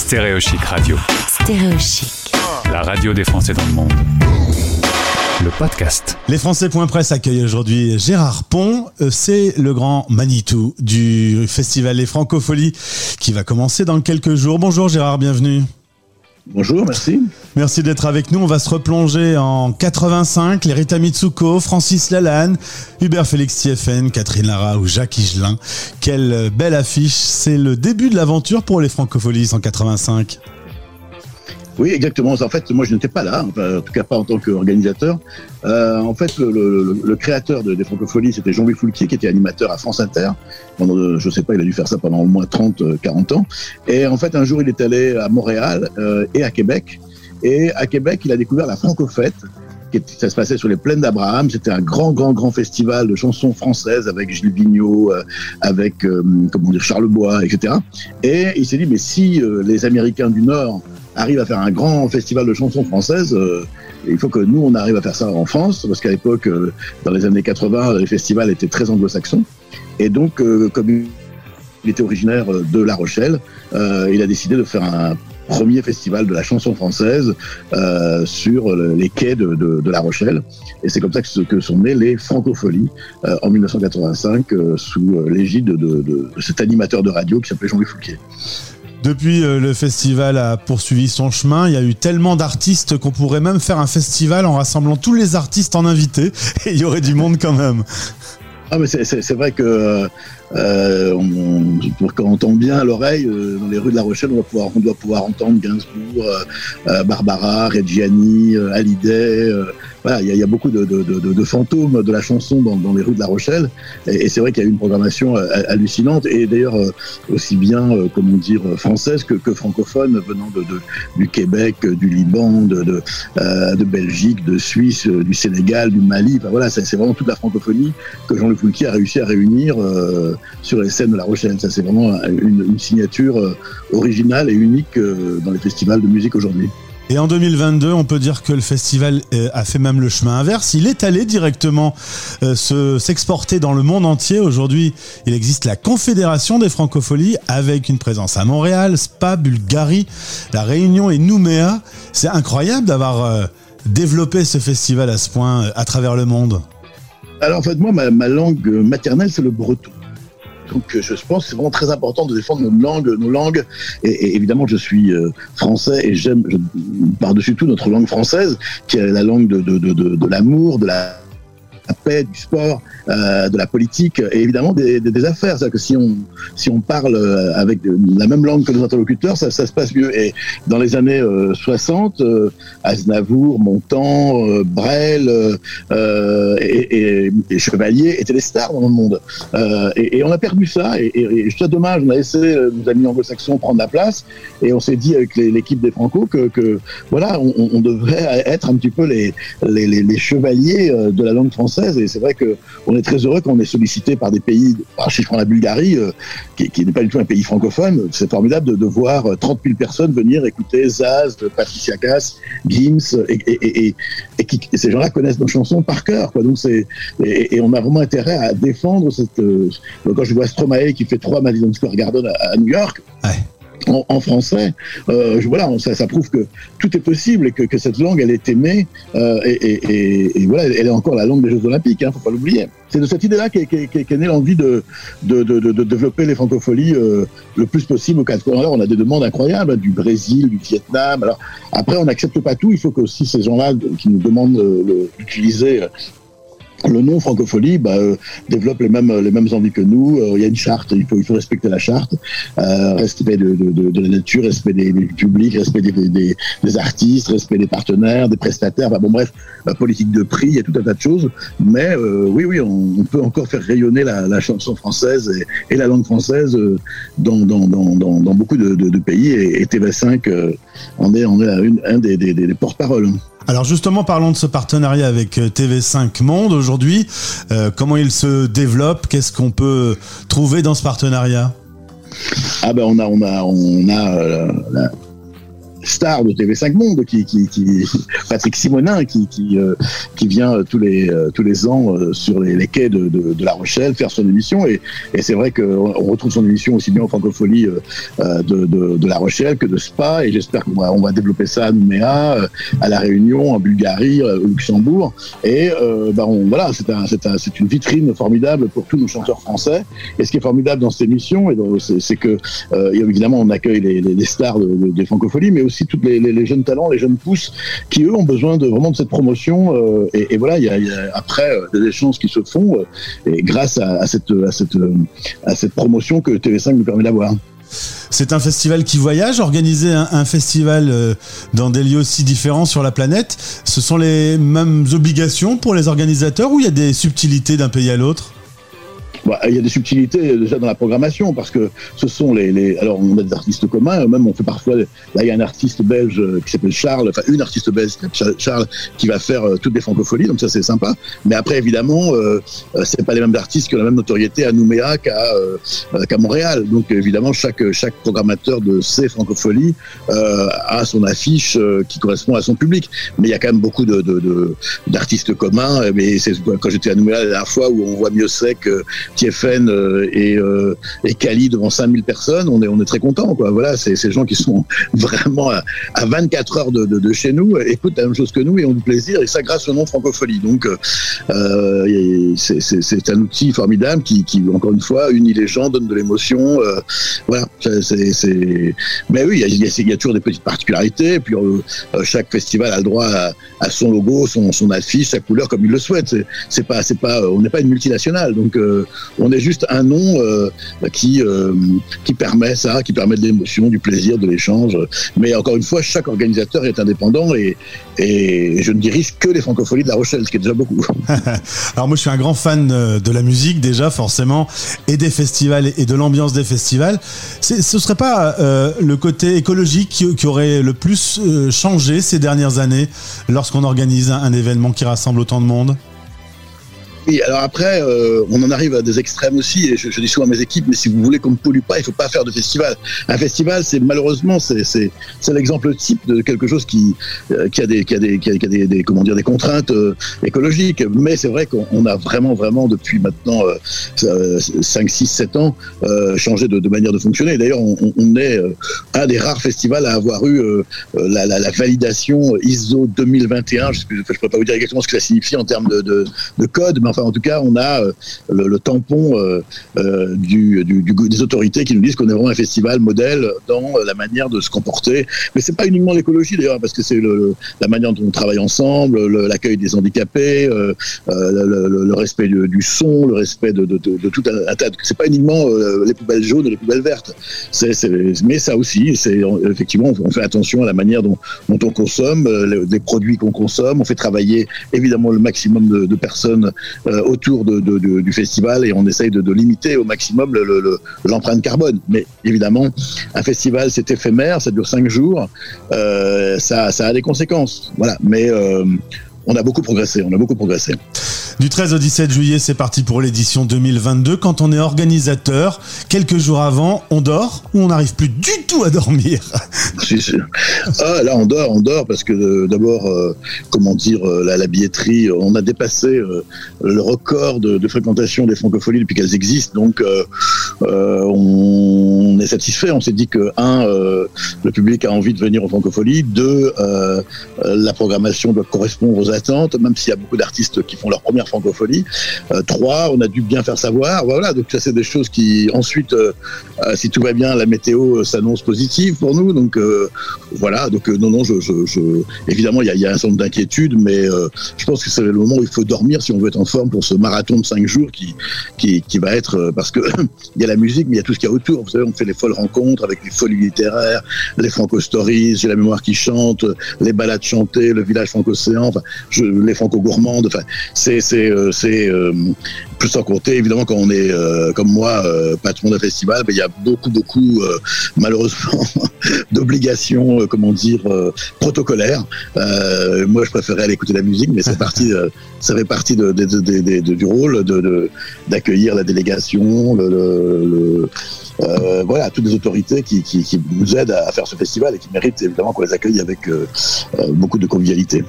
Stéréochic Radio. Stéréochic. La radio des Français dans le monde. Le podcast. Les Français.press accueillent aujourd'hui Gérard Pont. Euh, C'est le grand Manitou du festival Les Francopholies qui va commencer dans quelques jours. Bonjour Gérard, bienvenue. Bonjour, merci. Merci d'être avec nous. On va se replonger en 85. Les Rita Mitsuko, Francis Lalanne, Hubert Félix Thieffen, Catherine Lara ou Jacques Higelin. Quelle belle affiche. C'est le début de l'aventure pour les Francopholies en 85. Oui, exactement. En fait, moi, je n'étais pas là, enfin, en tout cas pas en tant qu'organisateur. Euh, en fait, le, le- le créateur de- des Francopholies, c'était Jean-Louis Foulquier, qui était animateur à France Inter. Pendant, euh, je sais pas, il a dû faire ça pendant au moins 30, euh, 40 ans. Et en fait, un jour, il est allé à Montréal euh, et à Québec. Et à Québec, il a découvert la Francofête. Qui Ça se passait sur les plaines d'Abraham. C'était un grand, grand, grand festival de chansons françaises avec Gilles Vigneault, euh, avec euh, comment dire Charles Bois, etc. Et il s'est dit, mais si euh, les Américains du Nord arrivent à faire un grand festival de chansons françaises, euh, il faut que nous, on arrive à faire ça en France, parce qu'à l'époque, dans les années 80, les festivals étaient très anglo-saxons. Et donc, comme il était originaire de La Rochelle, il a décidé de faire un premier festival de la chanson française euh, sur le- les quais de, de- de La Rochelle. Et c'est comme ça que, que sont nées les Francopholies euh, en 1985 euh, sous l'égide de, de- cet animateur de radio qui s'appelait Jean-Louis Fouquier. Depuis, le festival a poursuivi son chemin. Il y a eu tellement d'artistes qu'on pourrait même faire un festival en rassemblant tous les artistes en invités. Et il y aurait du monde quand même. Ah mais c'est vrai que euh, on, pour qu'on entende bien à l'oreille, euh, dans les rues de La Rochelle, on, va pouvoir, on doit pouvoir entendre Gainsbourg, euh, euh, Barbara, Reggiani, euh, Hallyday. euh, voilà, il y, y a beaucoup de, de- de- de fantômes de la chanson dans, dans les rues de La Rochelle. Et, c'est vrai qu'il y a eu une programmation hallucinante et d'ailleurs aussi bien, comment dire, française que, que francophone venant du Québec, du Liban, de, Belgique, de Suisse, du Sénégal, du Mali. Enfin, voilà, c'est vraiment toute la francophonie que Jean-Luc Foulquier a réussi à réunir sur les scènes de La Rochelle. Ça, c'est vraiment une, une signature euh, originale et unique euh, dans les festivals de musique aujourd'hui. Et en 2022, on peut dire que le festival euh, a fait même le chemin inverse. Il est allé directement euh, se- s'exporter dans le monde entier. Aujourd'hui, il existe la Confédération des Francopholies avec une présence à Montréal, Spa, Bulgarie, La Réunion et Nouméa. C'est incroyable d'avoir euh, développé ce festival à ce point euh, à travers le monde. Alors en fait, moi, ma, ma langue maternelle, c'est le breton. Donc euh, je pense que c'est vraiment très important de défendre nos langues, nos langues. Et, évidemment, je suis euh, français et j'aime par-dessus tout notre langue française, qui est la langue de, de, de l'amour, de la la paix, du sport, euh, de la politique et évidemment des, affaires. C'est-à-dire que si on, si on parle euh, avec la même langue que nos interlocuteurs, ça, se passe mieux. Et dans les années euh, 60, euh, Aznavour, Montand, Brel et, et, et Chevalier étaient des stars dans le monde. Et, on a perdu ça. Et, ça dommage. On a laissé nos amis anglo-saxons prendre la place et on s'est dit avec les- l'équipe des Franco que, voilà, on, devrait être un petit peu les, les, les, les chevaliers de la langue française. Et c'est vrai que on est très heureux qu'on est sollicité par des pays. Si je prends la Bulgarie, euh, qui, n'est pas du tout un pays francophone, c'est formidable de, voir euh, 30 000 personnes venir écouter Zaz, Patricia Cass, Gims, et, qui, ces gens-là connaissent nos chansons par cœur. Donc et, on a vraiment intérêt à défendre cette. euh, quand je vois Stromae qui fait trois Madison Square Garden à, New York. En, français, euh, voilà, ça, prouve que tout est possible et que, cette langue, elle est aimée euh, et, et, et, voilà, elle est encore la langue des Jeux Olympiques, hein, faut pas l'oublier. C'est de cette idée-là qu'est née l'envie de, de, de, de, développer les francopholies euh, le plus possible au quatre coins. Alors, on a des demandes incroyables hein, du Brésil, du Vietnam. Alors après, on n'accepte pas tout. Il faut que aussi ces gens-là qui nous demandent euh, d'utiliser euh, le nom francophonie bah, euh, développe les mêmes les mêmes envies que nous. Euh, Il y a une charte, il faut il faut respecter la charte, euh, respect de, de, de, de la nature, respect des, des publics, respect des, des, des artistes, respect des partenaires, des prestataires. Enfin, bon bref, politique de prix, il y a tout un tas de choses. Mais euh, oui oui, on, on peut encore faire rayonner la, la chanson française et, et la langue française euh, dans, dans, dans, dans, dans beaucoup de, pays. Et, et TV5 euh, en est on est un des, des, des, des porte-parole. Alors justement, parlons de ce partenariat avec euh, TV5 Monde aujourd'hui. Euh, comment il se développe? Qu'est-ce qu'on peut trouver dans ce partenariat? Ah ben on a euh, star de TV5 Monde, qui, qui, qui Patrick Simonin, qui qui, euh, qui vient tous les tous les ans sur les, les quais de, de, de, La Rochelle faire son émission. Et, et c'est vrai qu'on retrouve son émission aussi bien en francophonie de, de, de, La Rochelle que de Spa. Et j'espère qu'on va on va développer ça à Nouméa, à la Réunion, en Bulgarie, au Luxembourg. Et bah on, voilà, c'est un, un, une vitrine formidable pour tous nos chanteurs français. Et ce qui est formidable dans cette émission, c'est que euh, évidemment on accueille les, les, stars des francophonies, mais aussi tous les, les, jeunes talents, les jeunes pousses, qui eux ont besoin de vraiment de cette promotion. Euh, et, voilà, il y a, après euh, des échanges qui se font, euh, et grâce à, cette, à, cette, à cette promotion que TV5 nous permet d'avoir. C'est un festival qui voyage. Organiser un, un, festival dans des lieux si différents sur la planète, ce sont les mêmes obligations pour les organisateurs ou il y a des subtilités d'un pays à l'autre? Bah, il y a des subtilités déjà dans la programmation parce que ce sont les, les alors on a des artistes communs, même on fait parfois là il y a un artiste belge euh, qui s'appelle Charles, enfin une artiste belge Charles qui va faire euh, toutes les francophonies, donc ça c'est sympa. Mais après évidemment euh, euh, c'est pas les mêmes artistes qui ont la même notoriété à Nouméa qu'à euh, qu'à Montréal. Donc évidemment chaque chaque programmateur de ces francophonies euh, a son affiche qui correspond à son public. Mais il y a quand même beaucoup de d'artistes de, de, communs. Mais c'est quand j'étais à Nouméa la dernière fois où on voit mieux sec TFN euh, et, euh, et Cali devant 5000 personnes, on est, on est très content. Quoi. Voilà, c'est ces gens qui sont vraiment à, à 24 heures de, de, de, chez nous, écoutent la même chose que nous et ont du plaisir, et ça grâce au nom francophonie. Donc, euh, c'est un outil formidable qui, qui, encore une fois, unit les gens, donne de l'émotion. Euh, voilà, c'est. Mais oui, il y, a, y a toujours des petites particularités. Et puis, euh, chaque festival a le droit à, à, son logo, son, son affiche, sa couleur comme il le souhaite. C'est pas, c'est pas, on n'est pas une multinationale, donc euh, on est juste un nom euh, qui, euh, qui permet ça, qui permet de l'émotion, du plaisir, de l'échange. Mais encore une fois, chaque organisateur est indépendant et, et je ne dirige que les francophonies de La Rochelle, ce qui est déjà beaucoup. Alors moi, je suis un grand fan de la musique déjà, forcément, et des festivals et de l'ambiance des festivals. Ce serait pas euh, le côté écologique qui, qui, aurait le plus euh, changé ces dernières années lorsqu'on organise un, un événement qui rassemble autant de monde? Oui, alors après, euh, on en arrive à des extrêmes aussi, et je, dis souvent à mes équipes, mais si vous voulez qu'on ne pollue pas, il ne faut pas faire de festival. Un festival, c'est malheureusement, c'est l'exemple type de quelque chose qui, euh, a, des, contraintes écologiques. Mais c'est vrai qu'on a vraiment, vraiment, depuis maintenant 5, 6, 7 ans, euh, changé de, manière de fonctionner. D'ailleurs, on, est un des rares festivals à avoir eu la, validation ISO 2021. Je ne pourrais pas vous dire exactement ce que ça signifie en termes de, de, de code, mais enfin, en tout cas, on a euh, le, tampon euh, euh, des autorités qui nous disent qu'on est vraiment un festival modèle dans la manière de se comporter. Mais c'est pas uniquement l'écologie d'ailleurs, parce que c'est la manière dont on travaille ensemble, l'accueil des handicapés, le, respect du, son, le respect de, tout un, tas. C'est pas uniquement les poubelles jaunes et les poubelles vertes. Mais ça aussi, c'est effectivement, on fait attention à la manière dont, on consomme, les, produits qu'on consomme. On fait travailler évidemment le maximum de personnes euh, autour de, de, de, du festival et on essaye de, limiter au maximum l'empreinte le, le, carbone. Mais évidemment, un festival, c'est éphémère, ça dure cinq jours, euh, ça, ça a des conséquences. Voilà. Mais euh, on a beaucoup progressé, on a beaucoup progressé. Du 13 au 17 juillet, c'est parti pour l'édition 2022. Quand on est organisateur, quelques jours avant, on dort ou on n'arrive plus du tout à dormir? Ah, Là, on dort, on dort parce que euh, d'abord, euh, comment dire, euh, la, billetterie, on a dépassé le record de, fréquentation des francophonies depuis qu'elles existent. Donc, on est satisfait. On s'est dit que, un, le public a envie de venir aux francophonies. Deux, la programmation doit correspondre aux attentes, même s'il y a beaucoup d'artistes qui font leur première francophonie. Euh, trois, on a dû bien faire savoir. Voilà, donc ça c'est des choses qui ensuite, euh, euh, si tout va bien, la météo s'annonce positive pour nous. Donc voilà, donc non, non, évidemment il y a, un certain nombre d'inquiétudes, mais je pense que c'est le moment où il faut dormir si on veut être en forme pour ce marathon de cinq jours qui qui, va être parce que il y a la musique, mais il y a tout ce qu'il y a autour. Vous savez, on fait les folles rencontres avec les folies littéraires, les franco stories, j'ai la mémoire qui chante, les balades chantées, le village franco-océan, les franco gourmandes. Enfin, c'est euh, plus sans compter, évidemment, quand on est euh, comme moi, euh, patron d'un festival, ben, il y a beaucoup, beaucoup, euh, malheureusement, d'obligations, comment dire, protocolaires. moi, je préférais aller écouter la musique, mais c'est ça fait partie du rôle de d'accueillir la délégation, voilà, toutes les autorités qui, nous aident à faire ce festival et qui méritent évidemment qu'on les accueille avec beaucoup de convivialité.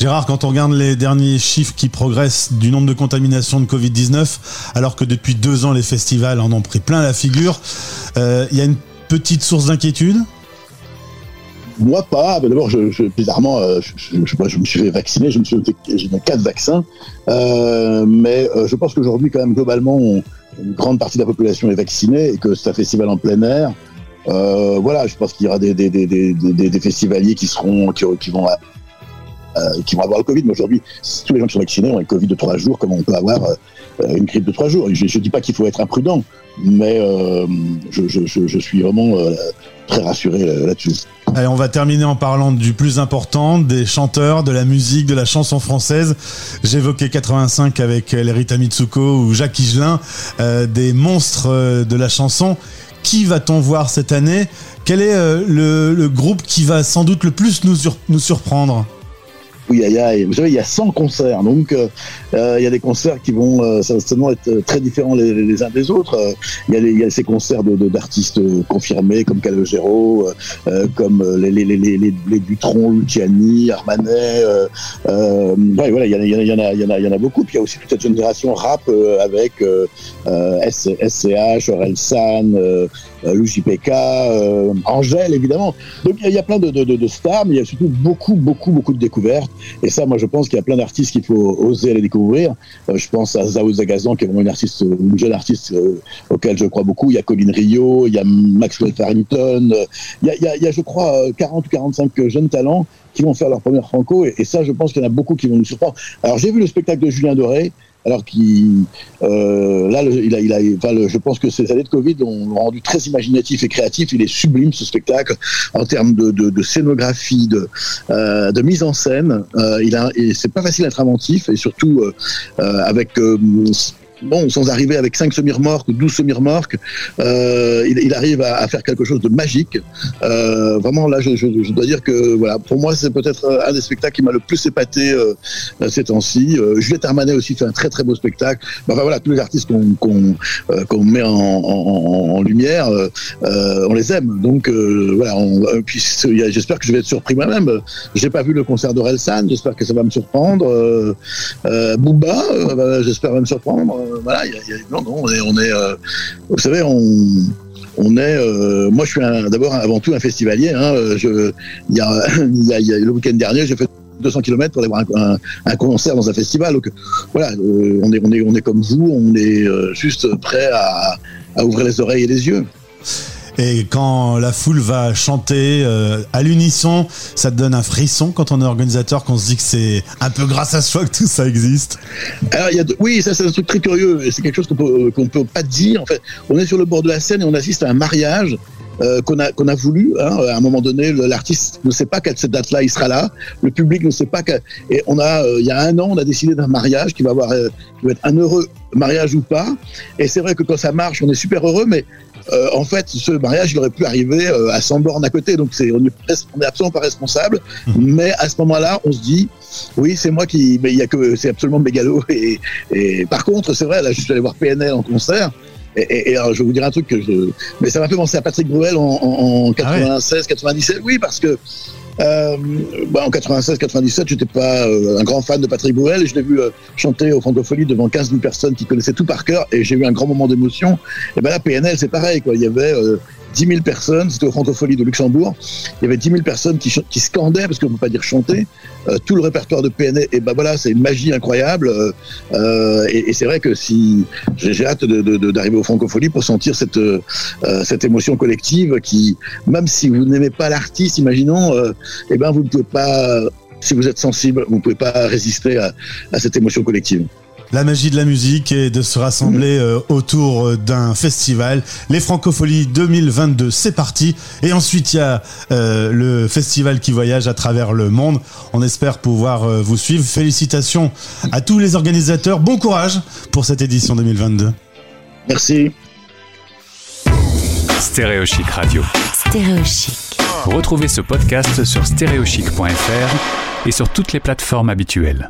Gérard, quand on regarde les derniers chiffres qui progressent du nombre de contaminations de Covid-19, alors que depuis deux ans les festivals en ont pris plein la figure, euh, il y a une petite source d'inquiétude? Moi pas. D'abord, bizarrement, euh, je, me suis fait vacciner. Je me j'ai quatre vaccins, euh, mais je pense qu'aujourd'hui, quand même, globalement, une grande partie de la population est vaccinée et que c'est un festival en plein air. voilà, je pense qu'il y aura des, festivaliers qui seront, qui vont euh, qui vont avoir le Covid. Mais aujourd'hui, tous les gens qui sont vaccinés ont le Covid de trois jours, comme on peut avoir euh, une grippe de trois jours? je ne dis pas qu'il faut être imprudent, mais euh, je, suis vraiment très rassuré là-dessus. Allez, on va terminer en parlant du plus important, des chanteurs, de la musique, de la chanson française. J'évoquais 85 avec Lerita Mitsuko ou Jacques Higelin, des monstres de la chanson. Qui va-t-on voir cette année? Quel est le, groupe qui va sans doute le plus nous surprendre? Vous savez, il y a 100 concerts, donc euh, euh, il y a des concerts qui vont euh, certainement être très différents les, uns des autres. Il y, a ces concerts d'artistes confirmés comme Calogero, comme les, les, Dutron, Luciani, Armanet. voilà, il y, en a, beaucoup. Puis il y a aussi toute cette génération rap avec SCH, Orelsan, l'UJPK, Angèle évidemment. Donc il y, a plein de stars, mais il y a surtout beaucoup, beaucoup, beaucoup de découvertes. Et ça, moi, je pense qu'il y a plein d'artistes qu'il faut oser aller découvrir. Euh, je pense à Zao Zagazan, qui est vraiment une, artiste, une jeune artiste euh, auquel je crois beaucoup. Il y a Colin Rio, il y a Maxwell Farrington. Euh, il, y a, il, y a, je crois, 40 ou 45 jeunes talents qui vont faire leur première franco. Et, et ça, je pense qu'il y en a beaucoup qui vont nous surprendre. Alors, j'ai vu le spectacle de Julien Doré alors qu'il euh, là il a, il a enfin, je pense que ces années de Covid l'ont rendu très imaginatif et créatif. Il est sublime ce spectacle en termes de, de, de scénographie de, euh, de mise en scène. Euh, il a c'est pas facile d'être inventif et surtout euh, euh, avec euh, bon, sans arriver avec 5 semi-remorques ou 12 semi-remorques, euh, il, arrive à, faire quelque chose de magique. Euh, vraiment, là, je, dois dire que, voilà, pour moi, c'est peut-être un des spectacles qui m'a le plus épaté euh, ces temps-ci. Euh, Juliette Armanet aussi fait un très très beau spectacle. Enfin, voilà, tous les artistes qu'on met en, lumière, on les aime. Donc, voilà, j'espère que je vais être surpris moi-même. J'ai pas vu le concert d'Orelsan, j'espère que ça va me surprendre. Booba, j'espère va me surprendre voilà, y a, non, non, on est, euh, vous savez, on, est, euh, moi je suis d'abord avant tout un festivalier. Y a, le week-end dernier, j'ai fait 200 km pour aller voir un, concert dans un festival. Donc voilà, euh, on est, on est, on est comme vous, on est juste prêt à ouvrir les oreilles et les yeux. Et quand la foule va chanter euh, à l'unisson, ça te donne un frisson quand on est organisateur, qu'on se dit que c'est un peu grâce à soi que tout ça existe. Alors, y a oui, ça c'est un truc très curieux. C'est quelque chose qu'on peut, qu'on peut pas dire. En fait, on est sur le bord de la scène et on assiste à un mariage. Euh, qu'on a a voulu. Hein, à un moment donné, l'artiste ne sait pas qu'à cette date-là il sera là. Le public ne sait pas que. Et on a, euh, il y a un an, on a décidé d'un mariage qui va avoir, euh, qui va être un heureux mariage ou pas. Et c'est vrai que quand ça marche, on est super heureux, mais euh, en fait, ce mariage, il aurait pu arriver euh, à 100 bornes à côté. Donc, c'est, on, est, absolument pas responsable. Mmh. Mais à ce moment-là, on se dit, oui, c'est moi qui. Mais il y a que. C'est absolument mégalo. Et, et par contre, c'est vrai, là, je suis allé voir PNL en concert. Et, et, alors, je vais vous dire un truc que je. Mais ça m'a fait penser à Patrick Bruel en, en, en 96, ah 97. Oui, parce que euh, bah en 96-97, j'étais pas euh, un grand fan de Patrick Bruel je l'ai vu euh, chanter au Francophonie devant 15 000 personnes qui connaissaient tout par cœur et j'ai eu un grand moment d'émotion. Et ben là, PNL, c'est pareil, quoi. Il y avait euh, 10 000 personnes, c'était au Francophonie de Luxembourg, il y avait 10 000 personnes qui, scandaient, parce qu'on ne peut pas dire chanter, euh, tout le répertoire de PNL, et ben voilà, c'est une magie incroyable, euh, euh et, c'est vrai que si j'ai hâte d'arriver au Francophonie pour sentir cette, émotion collective qui, même si vous n'aimez pas l'artiste, imaginons, eh ben vous ne pouvez pas, si vous êtes sensible, vous ne pouvez pas résister à cette émotion collective. La magie de la musique et de se rassembler euh, autour euh, d'un festival. Les Francopholies 2022, c'est parti. Et ensuite, il y a euh, le festival qui voyage à travers le monde. On espère pouvoir euh, vous suivre. Félicitations à tous les organisateurs. Bon courage pour cette édition 2022. Merci. Stéréochic Radio. Stéréochic. Retrouvez ce podcast sur stéréochic.fr et sur toutes les plateformes habituelles.